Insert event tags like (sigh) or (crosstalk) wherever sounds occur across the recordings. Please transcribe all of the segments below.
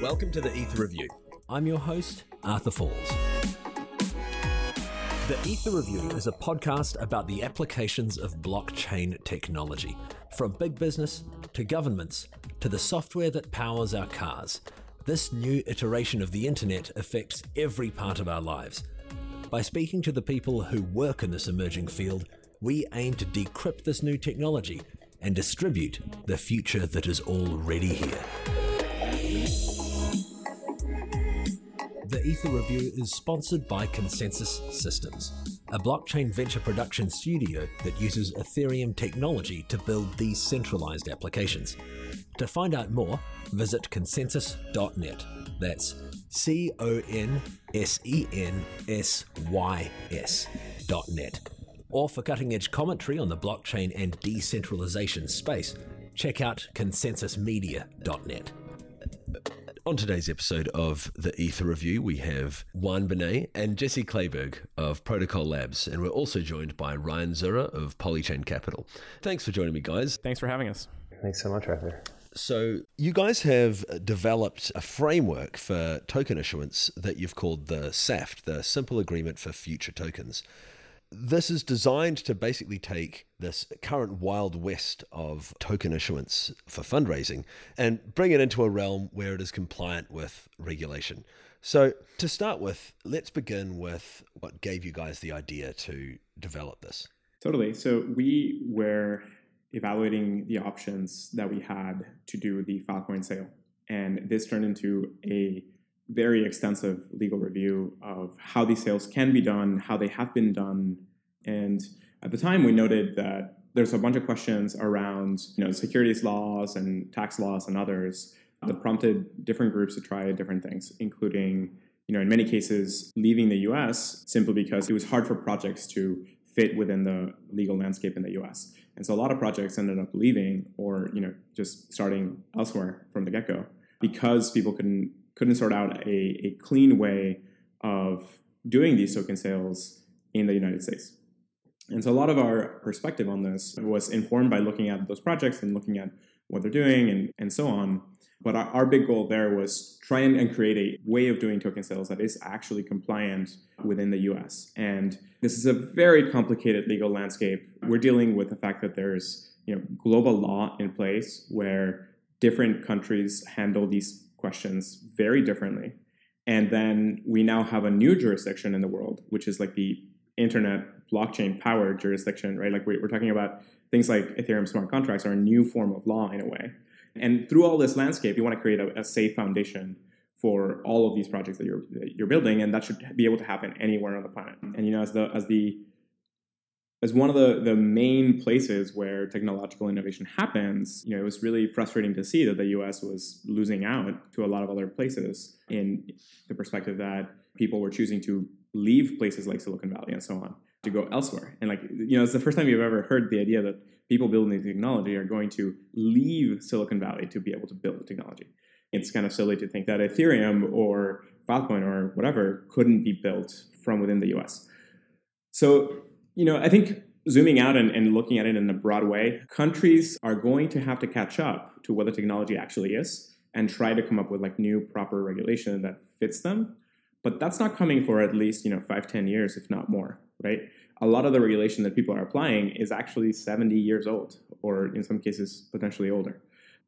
Welcome to the Ether Review. I'm your host, Arthur Falls. The Ether Review is a podcast about the applications of blockchain technology, from big business to governments to the software that powers our cars. This new iteration of the internet affects every part of our lives. By speaking to the people who work in this emerging field, we aim to decrypt this new technology and distribute the future that is already here. The Ether Review is sponsored by Consensus Systems, a blockchain venture production studio that uses Ethereum technology to build these centralized applications. To find out more, visit consensys.net. That's C O N S E N S Y S dot net. Or for cutting edge commentary on the blockchain and decentralization space, check out consensysmedia.net. On today's episode of the Ether Review, we have Juan Benet and Jesse Clayburgh of Protocol Labs, and we're also joined by Ryan Zurrer of Polychain Capital. Thanks for joining me, guys. Thanks for having us. Thanks so much, Arthur. So, you guys have developed a framework for token issuance that you've called the SAFT, the Simple Agreement for Future Tokens this is designed to basically take this current wild west of token issuance for fundraising and bring it into a realm where it is compliant with regulation. So, to start with, let's begin with what gave you guys the idea to develop this. Totally. So, we were evaluating the options that we had to do the Filecoin sale. And this turned into a very extensive legal review of how these sales can be done, how they have been done. And at the time, we noted that there's a bunch of questions around you know, securities laws and tax laws and others that prompted different groups to try different things, including, you know, in many cases, leaving the US simply because it was hard for projects to fit within the legal landscape in the US. And so a lot of projects ended up leaving or, you know, just starting elsewhere from the get-go because people couldn't couldn't sort out a, a clean way of doing these token sales in the United States. And so a lot of our perspective on this was informed by looking at those projects and looking at what they're doing and, and so on. But our, our big goal there was try and, and create a way of doing token sales that is actually compliant within the US. And this is a very complicated legal landscape. We're dealing with the fact that there's you know global law in place where different countries handle these questions very differently. And then we now have a new jurisdiction in the world, which is like the internet blockchain powered jurisdiction, right? Like we're talking about things like Ethereum smart contracts are a new form of law in a way. And through all this landscape, you want to create a, a safe foundation for all of these projects that you're that you're building, and that should be able to happen anywhere on the planet. And you know, as the as the as one of the, the main places where technological innovation happens, you know, it was really frustrating to see that the US was losing out to a lot of other places in the perspective that people were choosing to leave places like Silicon Valley and so on to go elsewhere. And like, you know, it's the first time you've ever heard the idea that people building the technology are going to leave Silicon Valley to be able to build the technology. It's kind of silly to think that Ethereum or Filecoin or whatever couldn't be built from within the US. So you know, I think zooming out and, and, looking at it in a broad way, countries are going to have to catch up to what the technology actually is and try to come up with like new proper regulation that fits them. But that's not coming for at least, you know, five, ten years, if not more, right? A lot of the regulation that people are applying is actually 70 years old, or in some cases, potentially older.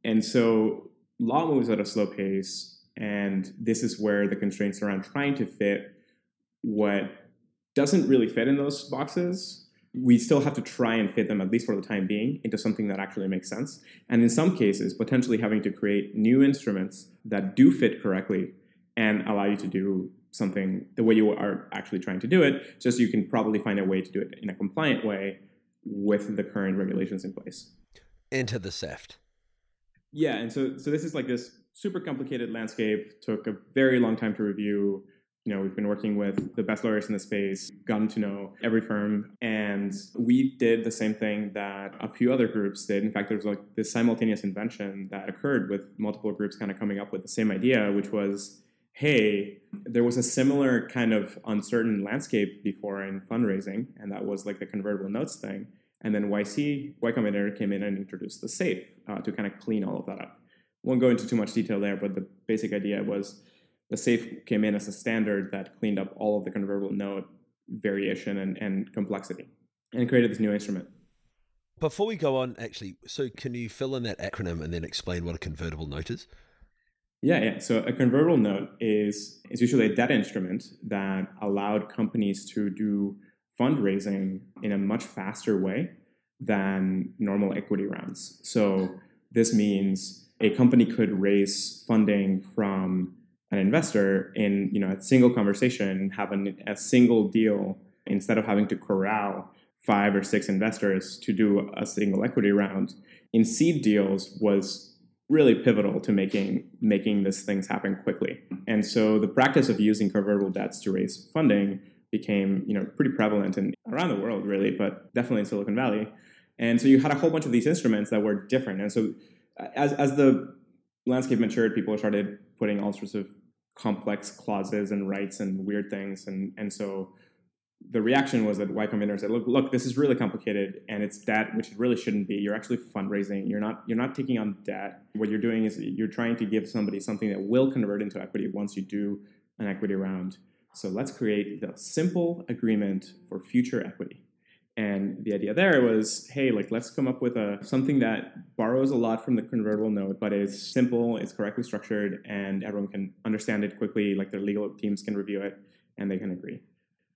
And so law moves at a slow pace, and this is where the constraints around trying to fit what doesn't really fit in those boxes, we still have to try and fit them, at least for the time being, into something that actually makes sense. And in some cases, potentially having to create new instruments that do fit correctly and allow you to do something the way you are actually trying to do it, just so you can probably find a way to do it in a compliant way with the current regulations in place. Into the SAFT. Yeah, and so so this is like this super complicated landscape, took a very long time to review you know, we've been working with the best lawyers in the space, gotten to know every firm, and we did the same thing that a few other groups did. In fact, there was like this simultaneous invention that occurred with multiple groups kind of coming up with the same idea, which was hey, there was a similar kind of uncertain landscape before in fundraising, and that was like the convertible notes thing. And then YC, Y Combinator came in and introduced the safe uh, to kind of clean all of that up. won't go into too much detail there, but the basic idea was the safe came in as a standard that cleaned up all of the convertible note variation and, and complexity and created this new instrument. Before we go on, actually, so can you fill in that acronym and then explain what a convertible note is? Yeah, yeah. So a convertible note is is usually a debt instrument that allowed companies to do fundraising in a much faster way than normal equity rounds. So this means a company could raise funding from an investor in you know a single conversation, have an, a single deal instead of having to corral five or six investors to do a single equity round. In seed deals was really pivotal to making making these things happen quickly. And so the practice of using convertible debts to raise funding became you know pretty prevalent in around the world really, but definitely in Silicon Valley. And so you had a whole bunch of these instruments that were different. And so as as the landscape matured, people started putting all sorts of complex clauses and rights and weird things. And and so the reaction was that Y Combinator said, "Look, look, this is really complicated, and it's debt, which it really shouldn't be. You're actually fundraising. You're not. You're not taking on debt. What you're doing is you're trying to give somebody something that will convert into equity once you do an equity round. So let's create the simple agreement for future equity." And the idea there was, hey, like let's come up with a something that borrows a lot from the convertible note, but is simple, it's correctly structured, and everyone can understand it quickly. Like their legal teams can review it, and they can agree.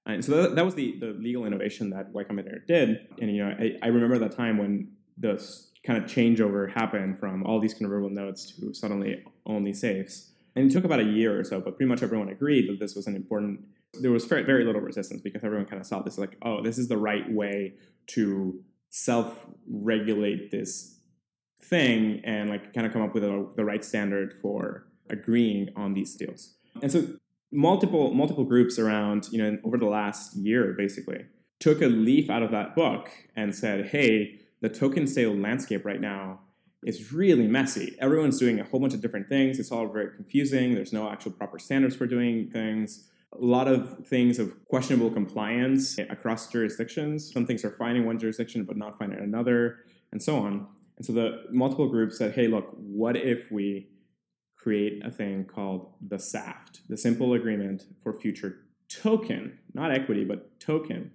And so that, that was the, the legal innovation that Y Combinator did. And you know, I, I remember that time when this kind of changeover happened from all these convertible notes to suddenly only safes. And it took about a year or so, but pretty much everyone agreed that this was an important. There was very, very little resistance because everyone kind of saw this like, oh, this is the right way to self-regulate this thing and like kind of come up with a, the right standard for agreeing on these deals. And so multiple multiple groups around you know over the last year basically took a leaf out of that book and said hey the token sale landscape right now is really messy. Everyone's doing a whole bunch of different things. It's all very confusing. There's no actual proper standards for doing things a lot of things of questionable compliance across jurisdictions some things are fine in one jurisdiction but not fine in another and so on and so the multiple groups said hey look what if we create a thing called the SAFT, the Simple Agreement for Future Token, not equity, but token.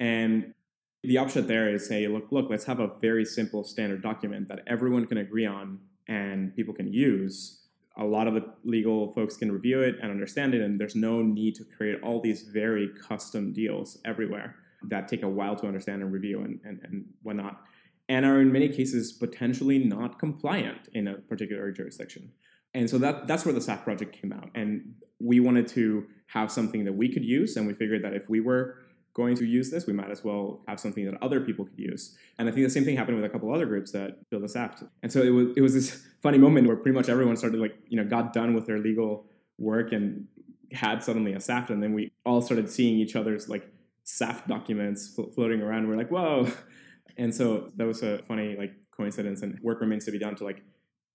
And the upshot there is say, look, look, let's have a very simple standard document that everyone can agree on and people can use. A lot of the legal folks can review it and understand it, and there's no need to create all these very custom deals everywhere that take a while to understand and review and, and, and whatnot, and are in many cases potentially not compliant in a particular jurisdiction. And so that that's where the SAFT project came out. And we wanted to have something that we could use, and we figured that if we were going to use this, we might as well have something that other people could use. And I think the same thing happened with a couple other groups that built a SAFT. And so it was it was this funny moment where pretty much everyone started like you know got done with their legal work and had suddenly a SAFT, and then we all started seeing each other's like SAFT documents flo- floating around. We're like, whoa! And so that was a funny like coincidence, and work remains to be done to like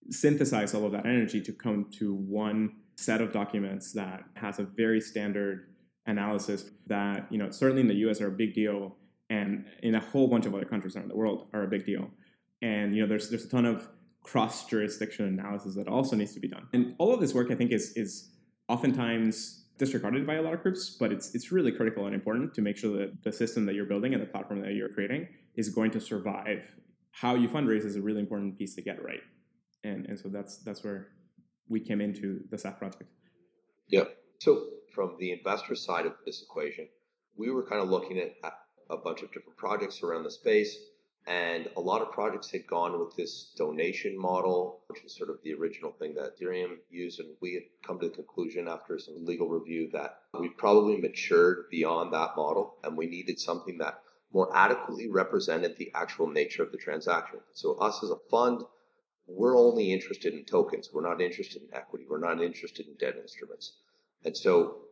synthesize all of that energy to come to one set of documents that has a very standard analysis that you know certainly in the US are a big deal and in a whole bunch of other countries around the world are a big deal and you know there's there's a ton of cross jurisdiction analysis that also needs to be done and all of this work i think is is oftentimes disregarded by a lot of groups but it's it's really critical and important to make sure that the system that you're building and the platform that you're creating is going to survive how you fundraise is a really important piece to get right and and so that's that's where we came into the SAFT project. Yeah. So from the investor side of this equation, we were kind of looking at a bunch of different projects around the space, and a lot of projects had gone with this donation model, which is sort of the original thing that Ethereum used, and we had come to the conclusion after some legal review that we probably matured beyond that model, and we needed something that more adequately represented the actual nature of the transaction. So us as a fund we're only interested in tokens. We're not interested in equity. We're not interested in debt instruments. And so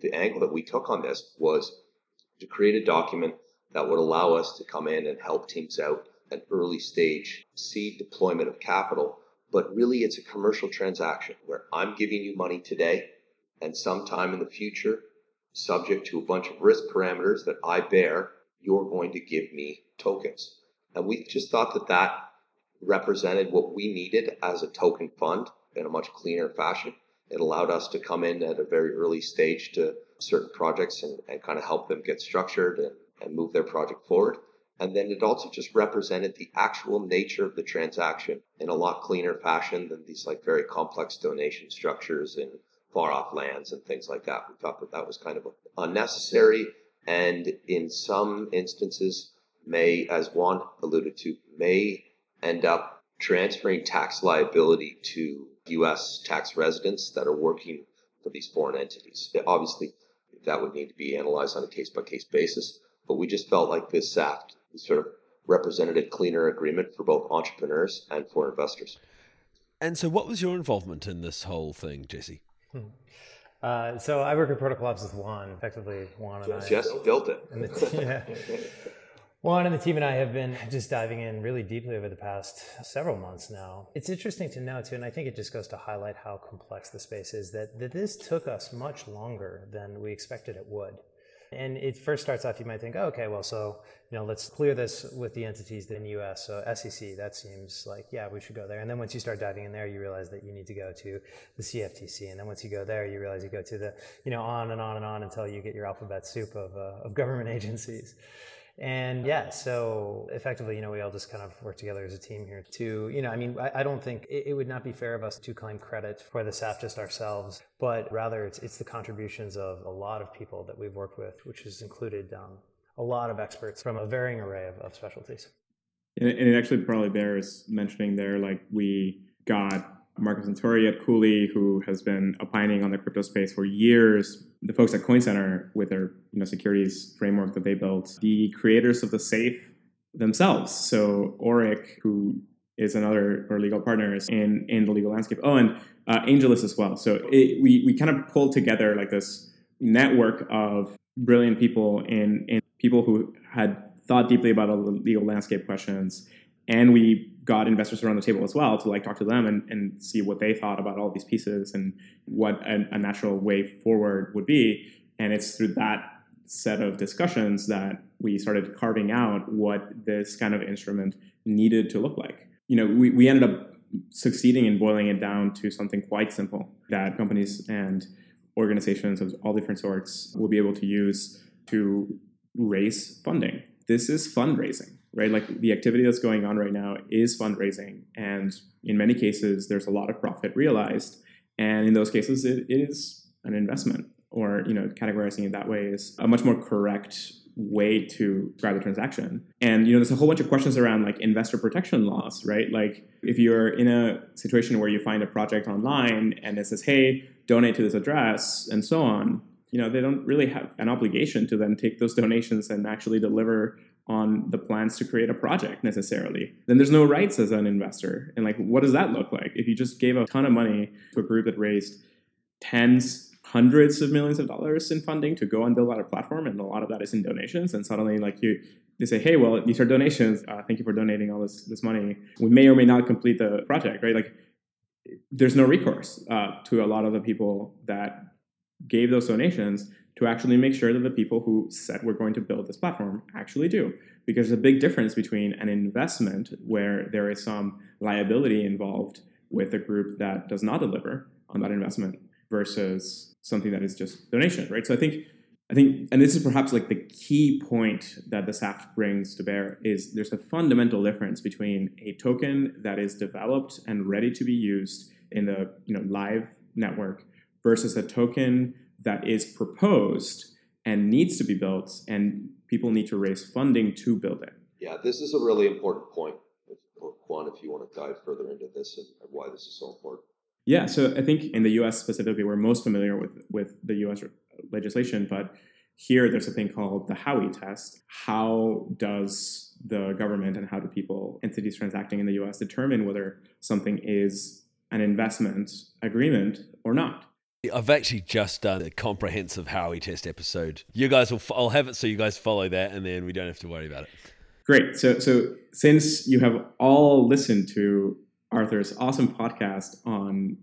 the, the angle that we took on this was to create a document that would allow us to come in and help teams out at early stage seed deployment of capital. But really, it's a commercial transaction where I'm giving you money today and sometime in the future, subject to a bunch of risk parameters that I bear, you're going to give me tokens. And we just thought that that represented what we needed as a token fund in a much cleaner fashion. It allowed us to come in at a very early stage to certain projects and, and kind of help them get structured and, and move their project forward. And then it also just represented the actual nature of the transaction in a lot cleaner fashion than these like very complex donation structures in far off lands and things like that. We thought that that was kind of unnecessary and in some instances may, as Juan alluded to, may end up transferring tax liability to U.S. tax residents that are working for these foreign entities. Obviously, that would need to be analyzed on a case by case basis, but we just felt like this act sort of represented a cleaner agreement for both entrepreneurs and for investors. And so, what was your involvement in this whole thing, Jesse? Hmm. Uh, so I work at Protocol Labs with Juan, effectively Juan and I. Jesse built it. And the, yeah. (laughs) Juan and the team and I have been just diving in really deeply over the past several months now. It's interesting to know too, and I think it just goes to highlight how complex the space is that, that this took us much longer than we expected it would. And it first starts off, you might think, oh, okay, well, so, you know, let's clear this with the entities in the US. So SEC, that seems like, yeah, we should go there. And then once you start diving in there, you realize that you need to go to the CFTC. And then once you go there, you realize you go to the, you know, on and on and on until you get your alphabet soup of, uh, of government (laughs) agencies. And yeah, so effectively, you know, we all just kind of work together as a team here to, you know, I mean, I, I don't think it, it, would not be fair of us to claim credit for the SAFT just ourselves, but rather it's, it's the contributions of a lot of people that we've worked with, which has included um, a lot of experts from a varying array of, of specialties. And it actually probably bears mentioning there, like we got Marco Santori at Cooley, who has been opining on the crypto space for years. The folks at Coin Center with their you know securities framework that they built. The creators of the safe themselves. So Orrick, who is another or legal partners in in the legal landscape. Oh, and uh, AngelList as well. So it, we we kind of pulled together like this network of brilliant people and, and people who had thought deeply about all the legal landscape questions, and we got investors around the table as well to like talk to them and, and see what they thought about all these pieces and what a, a natural way forward would be. And it's through that set of discussions that we started carving out what this kind of instrument needed to look like. You know, we, we ended up succeeding in boiling it down to something quite simple that companies and organizations of all different sorts will be able to use to raise funding. This is fundraising right? Like the activity that's going on right now is fundraising. And in many cases, there's a lot of profit realized. And in those cases, it, it is an investment or, you know, categorizing it that way is a much more correct way to describe the transaction. And you know, there's a whole bunch of questions around like investor protection laws, right? Like if you're in a situation where you find a project online and it says, "Hey, donate to this address," and so on, you know, they don't really have an obligation to then take those donations and actually deliver on the plans to create a project necessarily. Then there's no rights as an investor. And like, what does that look like? If you just gave a ton of money to a group that raised tens, hundreds of millions of dollars in funding to go and build out a platform, and a lot of that is in donations, and suddenly like you they say, hey, well, these are donations. Uh, thank you for donating all this this money. We may or may not complete the project, right? Like, there's no recourse uh, to a lot of the people that gave those donations to actually make sure that the people who said we're going to build this platform actually do. Because there's a big difference between an investment where there is some liability involved with a group that does not deliver on that investment versus something that is just donation, right? So I think I think, and this is perhaps like the key point that the SAFT brings to bear is there's a fundamental difference between a token that is developed and ready to be used in the you know live network versus a token that is proposed and needs to be built, and people need to raise funding to build it. Yeah, this is a really important point. Juan, if you want to dive further into this and why this is so important. Yeah, so I think in the U.S. specifically, we're most familiar with with the U.S. legislation, but here there's a thing called the Howey test. How does the government and how do people, entities transacting in the U.S., determine whether something is an investment agreement or not? I've actually just done a comprehensive Howey test episode. You guys will, I'll have it so you guys follow that, and then we don't have to worry about it. Great. So, so since you have all listened to Arthur's awesome podcast on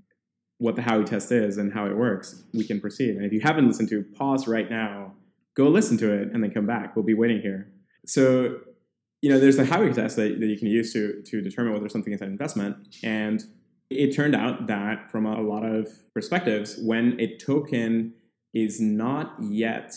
what the Howey test is and how it works, we can proceed. And if you haven't listened to, pause right now, go listen to it, and then come back. We'll be waiting here. So, you know, there's the Howey test that, that you can use to to determine whether something is an investment. And it turned out that from a lot of perspectives, when a token is not yet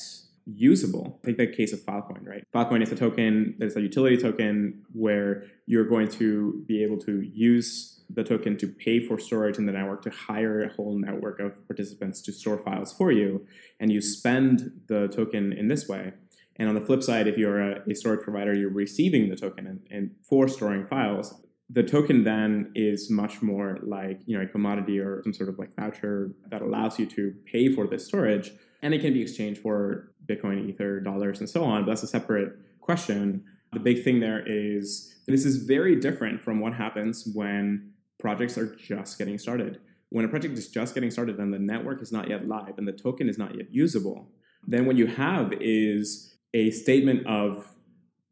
usable. Take the case of Filecoin, right? Filecoin is a token, there's a utility token where you're going to be able to use the token to pay for storage in the network, to hire a whole network of participants to store files for you. And you spend the token in this way. And on the flip side, if you're a, a storage provider, you're receiving the token and, and for storing files. The token then is much more like you know a commodity or some sort of like voucher that allows you to pay for this storage, and it can be exchanged for Bitcoin, Ether, dollars, and so on. But that's a separate question. The big thing there is this is very different from what happens when projects are just getting started. When a project is just getting started and the network is not yet live and the token is not yet usable, then what you have is a statement of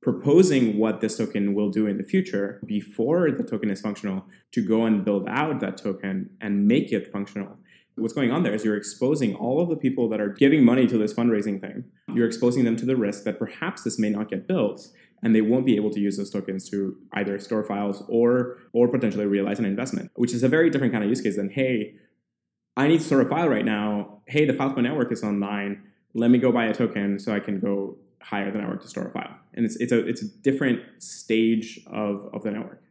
proposing what this token will do in the future before the token is functional to go and build out that token and make it functional. What's going on there is you're exposing all of the people that are giving money to this fundraising thing. You're exposing them to the risk that perhaps this may not get built and they won't be able to use those tokens to either store files or or potentially realize an investment, which is a very different kind of use case than hey, I need to store a file right now. Hey, the Filecoin network is online. Let me go buy a token so I can go hire the network to store a file. And it's it's a it's a different stage of, of the network.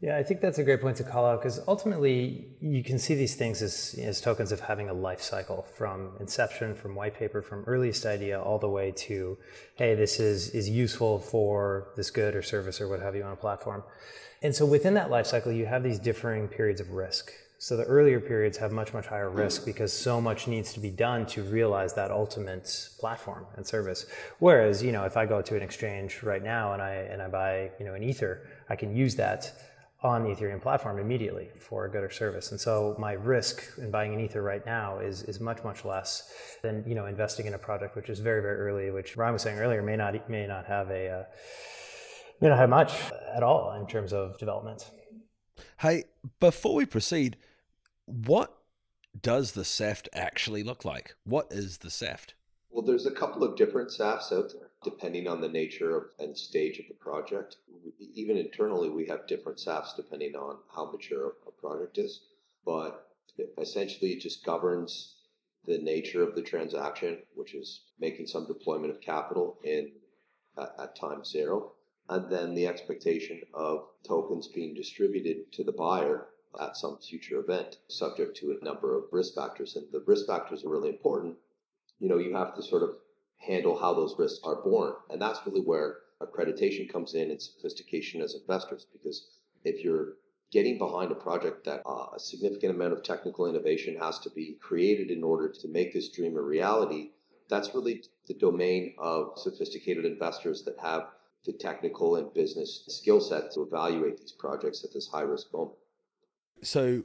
Yeah, I think that's a great point to call out because ultimately you can see these things as, as tokens of having a life cycle from inception, from white paper, from earliest idea all the way to, hey, this is, is useful for this good or service or what have you on a platform. And so within that life cycle, you have these differing periods of risk. So the earlier periods have much, much higher risk because so much needs to be done to realize that ultimate platform and service. Whereas, you know, if I go to an exchange right now and I, and I buy, you know, an Ether, I can use that on the Ethereum platform immediately for a good or service. And so my risk in buying an Ether right now is, is much, much less than, you know, investing in a project which is very, very early, which Ryan was saying earlier may not, may not have a, uh, may not have much at all in terms of development. Hey, before we proceed, what does the SAFT actually look like? What is the SAFT? Well, there's a couple of different SAFTs out there, depending on the nature of, and stage of the project. Even internally, we have different SAFTs depending on how mature a project is. But essentially, it just governs the nature of the transaction, which is making some deployment of capital in at, at time zero, and then the expectation of tokens being distributed to the buyer at some future event, subject to a number of risk factors. And the risk factors are really important you know, you have to sort of handle how those risks are borne. And that's really where accreditation comes in and sophistication as investors. Because if you're getting behind a project that uh, a significant amount of technical innovation has to be created in order to make this dream a reality, that's really the domain of sophisticated investors that have the technical and business skill set to evaluate these projects at this high risk moment. So,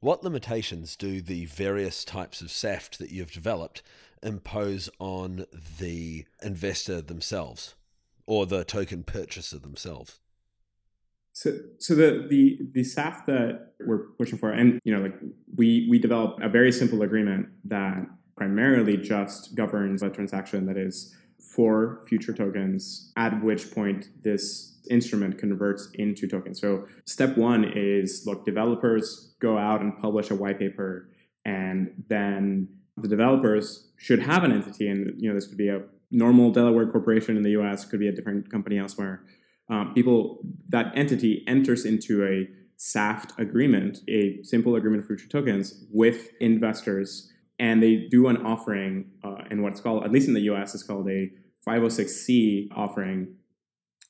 what limitations do the various types of SAFT that you've developed impose on the investor themselves or the token purchaser themselves? So, so the the the SAFT that we're pushing for, and you know, like we we develop a very simple agreement that primarily just governs a transaction that is for future tokens, at which point this instrument converts into tokens. So step one is look, developers go out and publish a white paper, and then the developers should have an entity, and you know this could be a normal Delaware corporation in the U.S., could be a different company elsewhere. Um, people that entity enters into a SAFT agreement, a simple agreement for future tokens, with investors, and they do an offering, uh, in what's called, at least in the U.S., is called a 506c offering,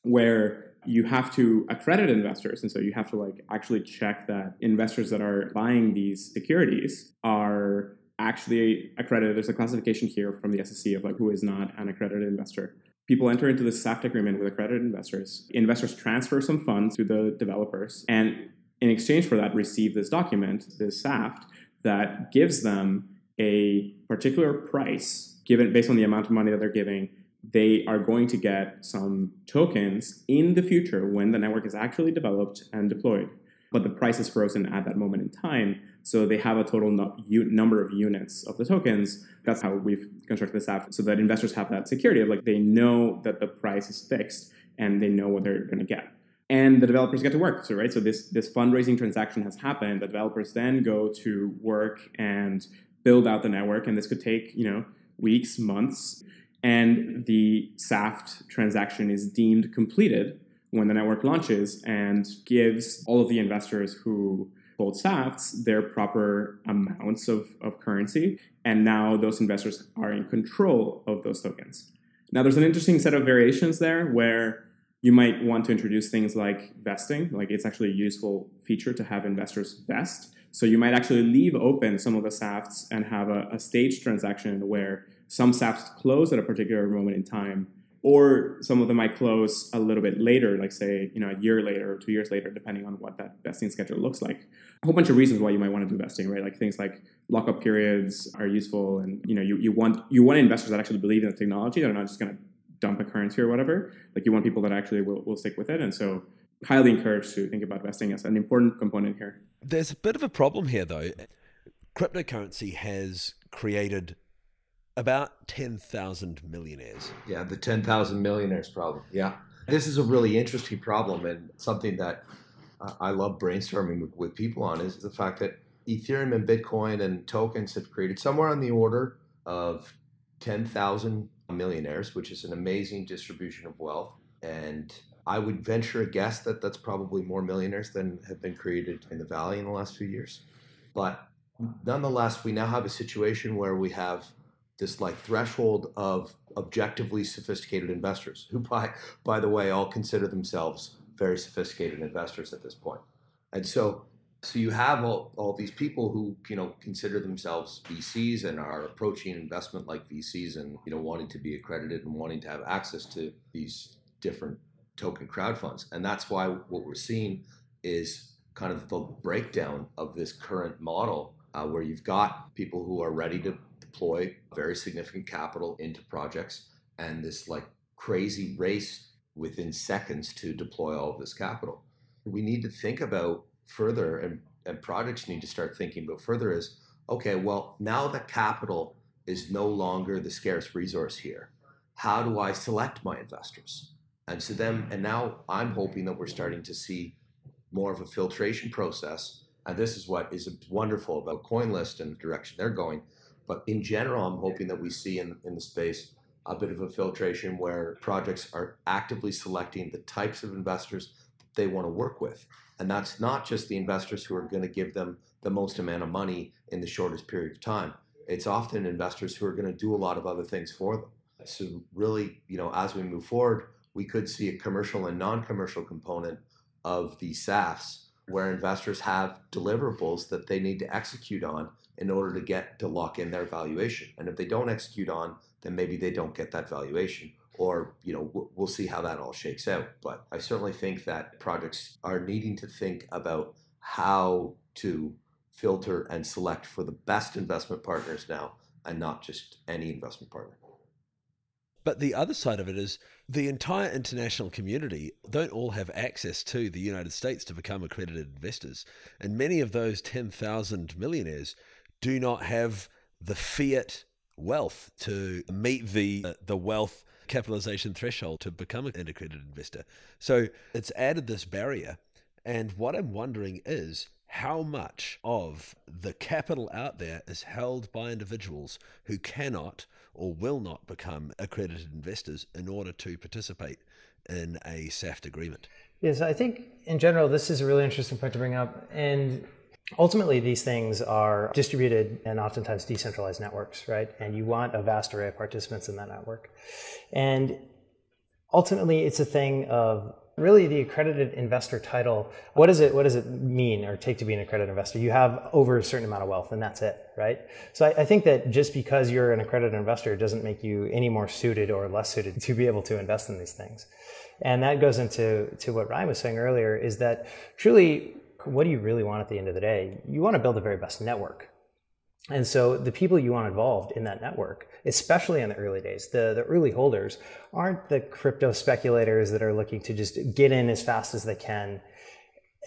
where you have to accredit investors and so you have to like actually check that investors that are buying these securities are actually accredited. There's a classification here from the SEC of like who is not an accredited investor. People enter into this SAFT agreement with accredited investors. Investors transfer some funds to the developers, and in exchange for that, receive this document, this SAFT, that gives them a particular price given based on the amount of money that they're giving. They are going to get some tokens in the future when the network is actually developed and deployed but the price is frozen at that moment in time. So they have a total no- u- number of units of the tokens. That's how we've constructed this app so that investors have that security. Like they know that the price is fixed and they know what they're going to get. And the developers get to work. So right, so this this fundraising transaction has happened. The developers then go to work and build out the network, and this could take you know weeks, months, and the SAFT transaction is deemed completed when the network launches and gives all of the investors who hold SAFTs their proper amounts of, of currency. And now those investors are in control of those tokens. Now, there's an interesting set of variations there where you might want to introduce things like vesting. Like it's actually a useful feature to have investors vest. So you might actually leave open some of the SAFTs and have a, a staged transaction where some SAFTs close at a particular moment in time or some of them might close a little bit later, like say, you know, a year later or two years later, depending on what that vesting schedule looks like. A whole bunch of reasons why you might want to do vesting, right? Like things like lockup periods are useful, and you know, you, you want you want investors that actually believe in the technology that are not just going to dump a currency or whatever. Like you want people that actually will, will stick with it, and so highly encouraged to think about vesting as an important component here. There's a bit of a problem here, though. Cryptocurrency has created about 10,000 millionaires. Yeah, the 10,000 millionaires problem. Yeah. This is a really interesting problem and something that I love brainstorming with, with people on is the fact that Ethereum and Bitcoin and tokens have created somewhere on the order of 10,000 millionaires, which is an amazing distribution of wealth. And I would venture a guess that that's probably more millionaires than have been created in the Valley in the last few years. But nonetheless, we now have a situation where we have this like threshold of objectively sophisticated investors who by by the way all consider themselves very sophisticated investors at this point. and so so you have all, all these people who you know consider themselves VCs and are approaching investment like VCs and you know wanting to be accredited and wanting to have access to these different token crowd funds and that's why what we're seeing is kind of the breakdown of this current model uh, where you've got people who are ready to deploy very significant capital into projects and this like crazy race within seconds to deploy all of this capital. We need to think about further, and, and projects need to start thinking about further is okay, well, now that capital is no longer the scarce resource here, how do I select my investors? Uh, and so then, and now I'm hoping that we're starting to see more of a filtration process. And this is what is wonderful about CoinList and the direction they're going but in general, I'm hoping that we see in, in the space a bit of a filtration where projects are actively selecting the types of investors they want to work with. And that's not just the investors who are going to give them the most amount of money in the shortest period of time. It's often investors who are going to do a lot of other things for them. So really, you know, as we move forward, we could see a commercial and non-commercial component of the SAFTs where investors have deliverables that they need to execute on in order to get to lock in their valuation. And if they don't execute on, then maybe they don't get that valuation. Or you know we'll see how that all shakes out. But I certainly think that projects are needing to think about how to filter and select for the best investment partners now, and not just any investment partner. But the other side of it is the entire international community don't all have access to the United States to become accredited investors. And many of those 10,000 millionaires do not have the fiat wealth to meet the uh, the wealth capitalization threshold to become an accredited investor. So it's added this barrier. And what I'm wondering is how much of the capital out there is held by individuals who cannot or will not become accredited investors in order to participate in a SAFT agreement. Yes, I think in general, this is a really interesting point to bring up. And ultimately these things are distributed and oftentimes decentralized networks right and you want a vast array of participants in that network and ultimately it's a thing of really the accredited investor title what does it what does it mean or take to be an accredited investor you have over a certain amount of wealth and that's it right so I, I think that just because you're an accredited investor doesn't make you any more suited or less suited to be able to invest in these things and that goes into to what Ryan was saying earlier is that truly what do you really want at the end of the day? You want to build the very best network. And so the people you want involved in that network, especially in the early days, the, the early holders aren't the crypto speculators that are looking to just get in as fast as they can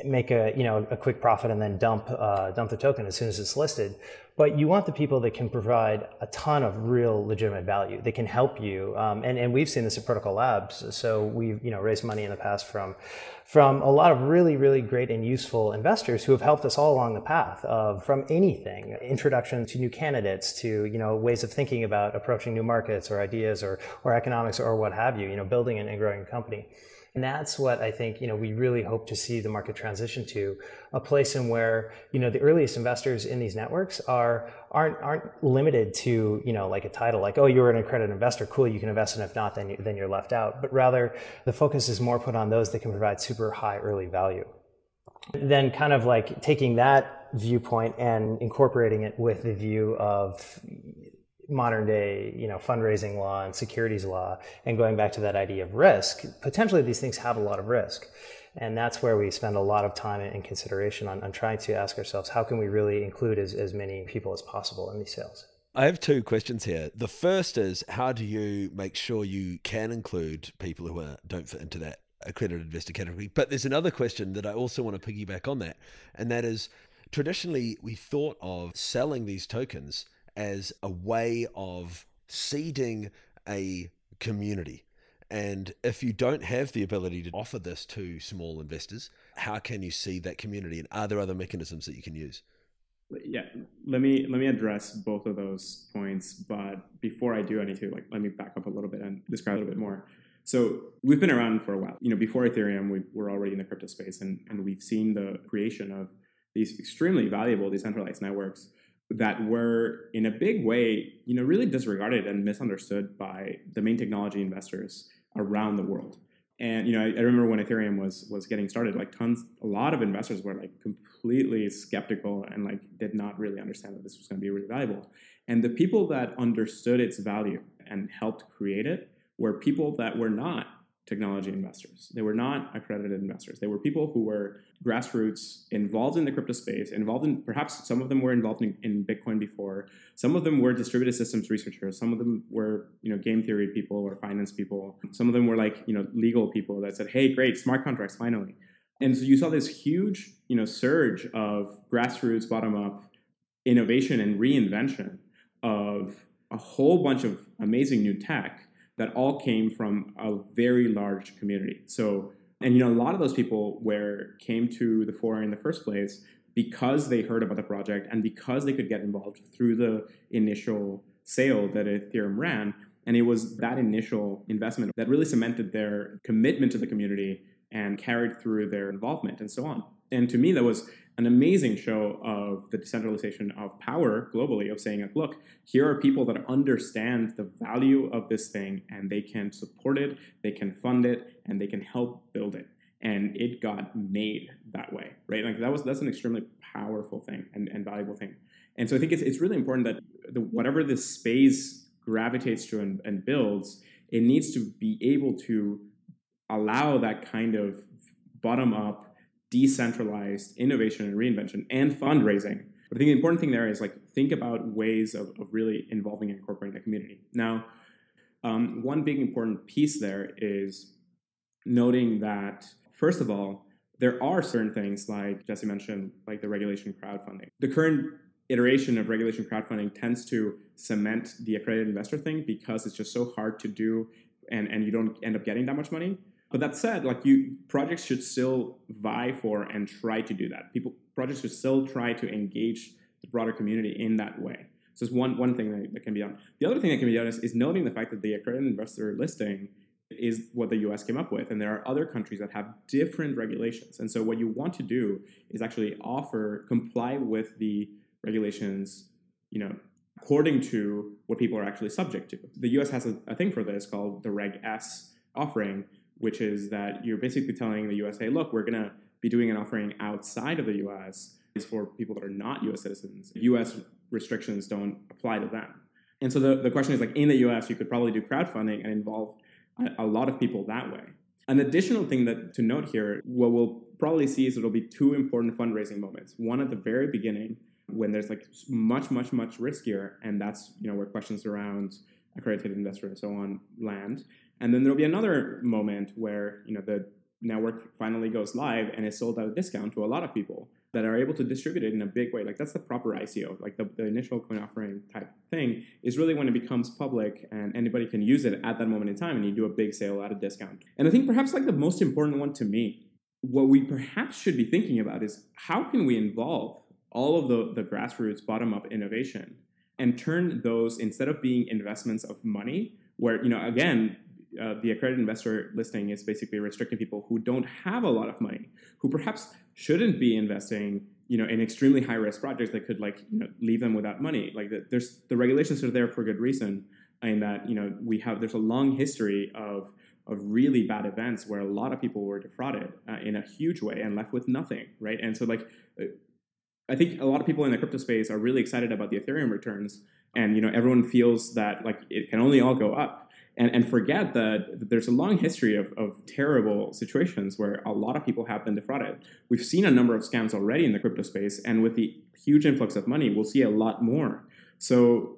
make a you know a quick profit and then dump uh, dump the token as soon as it's listed. But you want the people that can provide a ton of real legitimate value. They can help you, um, and and we've seen this at Protocol Labs. So we've you know raised money in the past from from a lot of really really great and useful investors who have helped us all along the path of from anything introduction to new candidates to you know ways of thinking about approaching new markets or ideas or or economics or what have you. You know building and growing a company. And that's what I think, you know, we really hope to see the market transition to a place in where, you know, the earliest investors in these networks are aren't aren't limited to, you know, like a title like, oh, you're an accredited investor, cool, you can invest, and if not, then you, then you're left out. But rather, the focus is more put on those that can provide super high early value. Then, kind of like taking that viewpoint and incorporating it with the view of modern day you know fundraising law and securities law and going back to that idea of risk potentially these things have a lot of risk and that's where we spend a lot of time and consideration on, on trying to ask ourselves how can we really include as, as many people as possible in these sales I have two questions here. The first is how do you make sure you can include people who are, don't fit into that accredited investor category? But there's another question that I also want to piggyback on that, and that is traditionally we thought of selling these tokens as a way of seeding a community. And if you don't have the ability to offer this to small investors, how can you seed that community? And are there other mechanisms that you can use? Yeah, let me let me address both of those points. But before I do, I need to like let me back up a little bit and describe a little bit more. So we've been around for a while. You know, before Ethereum, we were already in the crypto space, and and we've seen the creation of these extremely valuable decentralized networks that were in a big way, you know, really disregarded and misunderstood by the main technology investors around the world. And you know, I, I, remember when Ethereum was was getting started, like tons, a lot of investors were like completely skeptical and like did not really understand that this was going to be really valuable. And the people that understood its value and helped create it were people that were not technology investors. They were not accredited investors. They were people who were grassroots, involved in the crypto space, involved in perhaps some of them were involved in, in, Bitcoin before. Some of them were distributed systems researchers. Some of them were you know game theory people or finance people. Some of them were like you know legal people that said, "Hey, great, smart contracts finally." And so you saw this huge you know surge of grassroots, bottom up innovation and reinvention of a whole bunch of amazing new tech that all came from a very large community. So, and you know, a lot of those people where came to the forum in the first place because they heard about the project and because they could get involved through the initial sale that Ethereum ran. And it was that initial investment that really cemented their commitment to the community and carried through their involvement and so on. And to me, that was an amazing show of the decentralization of power globally of saying like look here are people that understand the value of this thing and they can support it they can fund it and they can help build it. And it got made that way right? Like that was that's an extremely powerful thing and, and valuable thing. And so i think it's, it's really important that the, whatever this space gravitates to and, and builds it needs to be able to allow that kind of bottom up decentralized innovation and reinvention and fundraising. But I think the important thing there is like think about ways of, of really involving and incorporating the community. Now, um, one big important piece there is noting that first of all, there are certain things like Jesse mentioned, like the regulation crowdfunding. The current iteration of regulation crowdfunding tends to cement the accredited investor thing because it's just so hard to do and, and you don't end up getting that much money. But that said, like you projects should still vie for and try to do that. People projects should still try to engage the broader community in that way. So it's one one thing that, that can be done. The other thing that can be done is, is noting the fact that the accredited investor listing is what the US came up with. And there are other countries that have different regulations. And so what you want to do is actually offer, comply with the regulations, you know, according to what people are actually subject to. The US has a, a thing for this called the Reg S offering, which is that you're basically telling the USA, look, we're going to be doing an offering outside of the US is for people that are not US citizens. US restrictions don't apply to them. And so the, the question is like in the US, you could probably do crowdfunding and involve a, a lot of people that way. An additional thing that to note here, what we'll probably see is it'll be two important fundraising moments. One at the very beginning, when there's like much, much, much riskier, and that's you know where questions around accredited investor and so on land. And then there'll be another moment where you know the network finally goes live and is sold at a discount to a lot of people that are able to distribute it in a big way. Like that's the proper ICO. Like the, the initial coin offering type thing is really when it becomes public and anybody can use it at that moment in time and you do a big sale at a discount. And I think perhaps like the most important one to me, what we perhaps should be thinking about is how can we involve all of the, the grassroots bottom up innovation and turn those instead of being investments of money where you know again uh, the accredited investor listing is basically restricting people who don't have a lot of money, who perhaps shouldn't be investing, you know, in extremely high risk projects that could like you know leave them without money. Like the, there's the regulations are there for good reason, in that you know we have there's a long history of of really bad events where a lot of people were defrauded uh, in a huge way and left with nothing, right? And so like. Uh, I think a lot of people in the crypto space are really excited about the Ethereum returns, and you know everyone feels that like it can only all go up and, and forget that there's a long history of, of terrible situations where a lot of people have been defrauded. We've seen a number of scams already in the crypto space, and with the huge influx of money, we'll see a lot more. So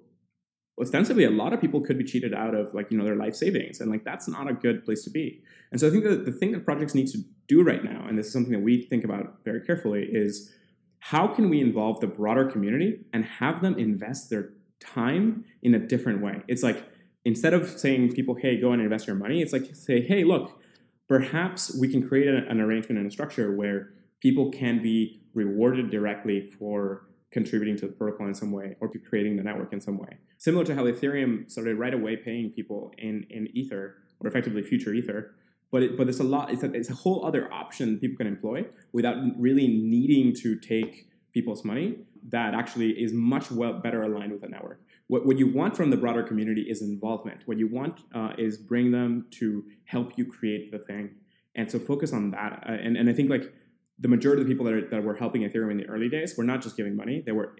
ostensibly a lot of people could be cheated out of like you know their life savings and like that's not a good place to be and so i think that the thing that projects need to do right now and this is something that we think about very carefully is how can we involve the broader community and have them invest their time in a different way it's like instead of saying people, hey, go and invest your money, it's like say, hey, look, perhaps we can create an arrangement and a structure where people can be rewarded directly for contributing to the protocol in some way or to creating the network in some way. Similar to how Ethereum started right away paying people in, in Ether or effectively future Ether. But, it, but it's a lot, it's a, it's a whole other option people can employ without really needing to take people's money that actually is much well better aligned with the network what, what you want from the broader community is involvement. What you want uh, is bring them to help you create the thing. And so focus on that. Uh, and, and I think like the majority of the people that, are, that were helping Ethereum in the early days were not just giving money, they were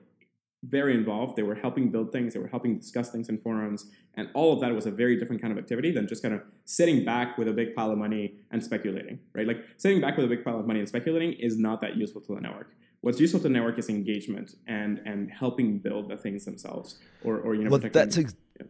very involved. They were helping build things, they were helping discuss things in forums. And all of that was a very different kind of activity than just kind of sitting back with a big pile of money and speculating, right? Like sitting back with a big pile of money and speculating is not that useful to the network what's useful to network is engagement and and helping build the things themselves or or you know well, that's ex- yeah.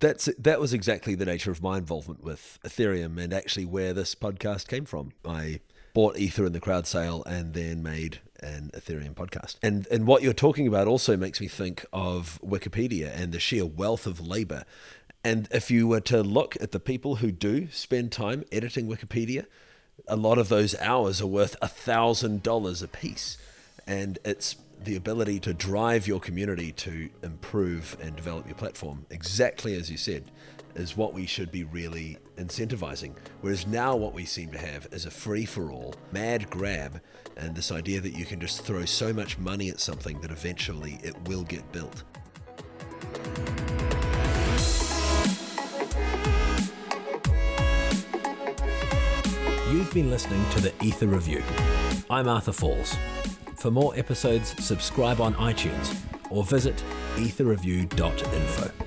that's that was exactly the nature of my involvement with ethereum and actually where this podcast came from. I bought ether in the crowd sale and then made an ethereum podcast. And and what you're talking about also makes me think of wikipedia and the sheer wealth of labor. And if you were to look at the people who do spend time editing wikipedia a lot of those hours are worth a thousand dollars a piece and it's the ability to drive your community to improve and develop your platform, exactly as you said, is what we should be really incentivizing. Whereas now, what we seem to have is a free for all, mad grab, and this idea that you can just throw so much money at something that eventually it will get built. You've been listening to the Ether Review. I'm Arthur Falls. For more episodes, subscribe on iTunes or visit etherreview.info.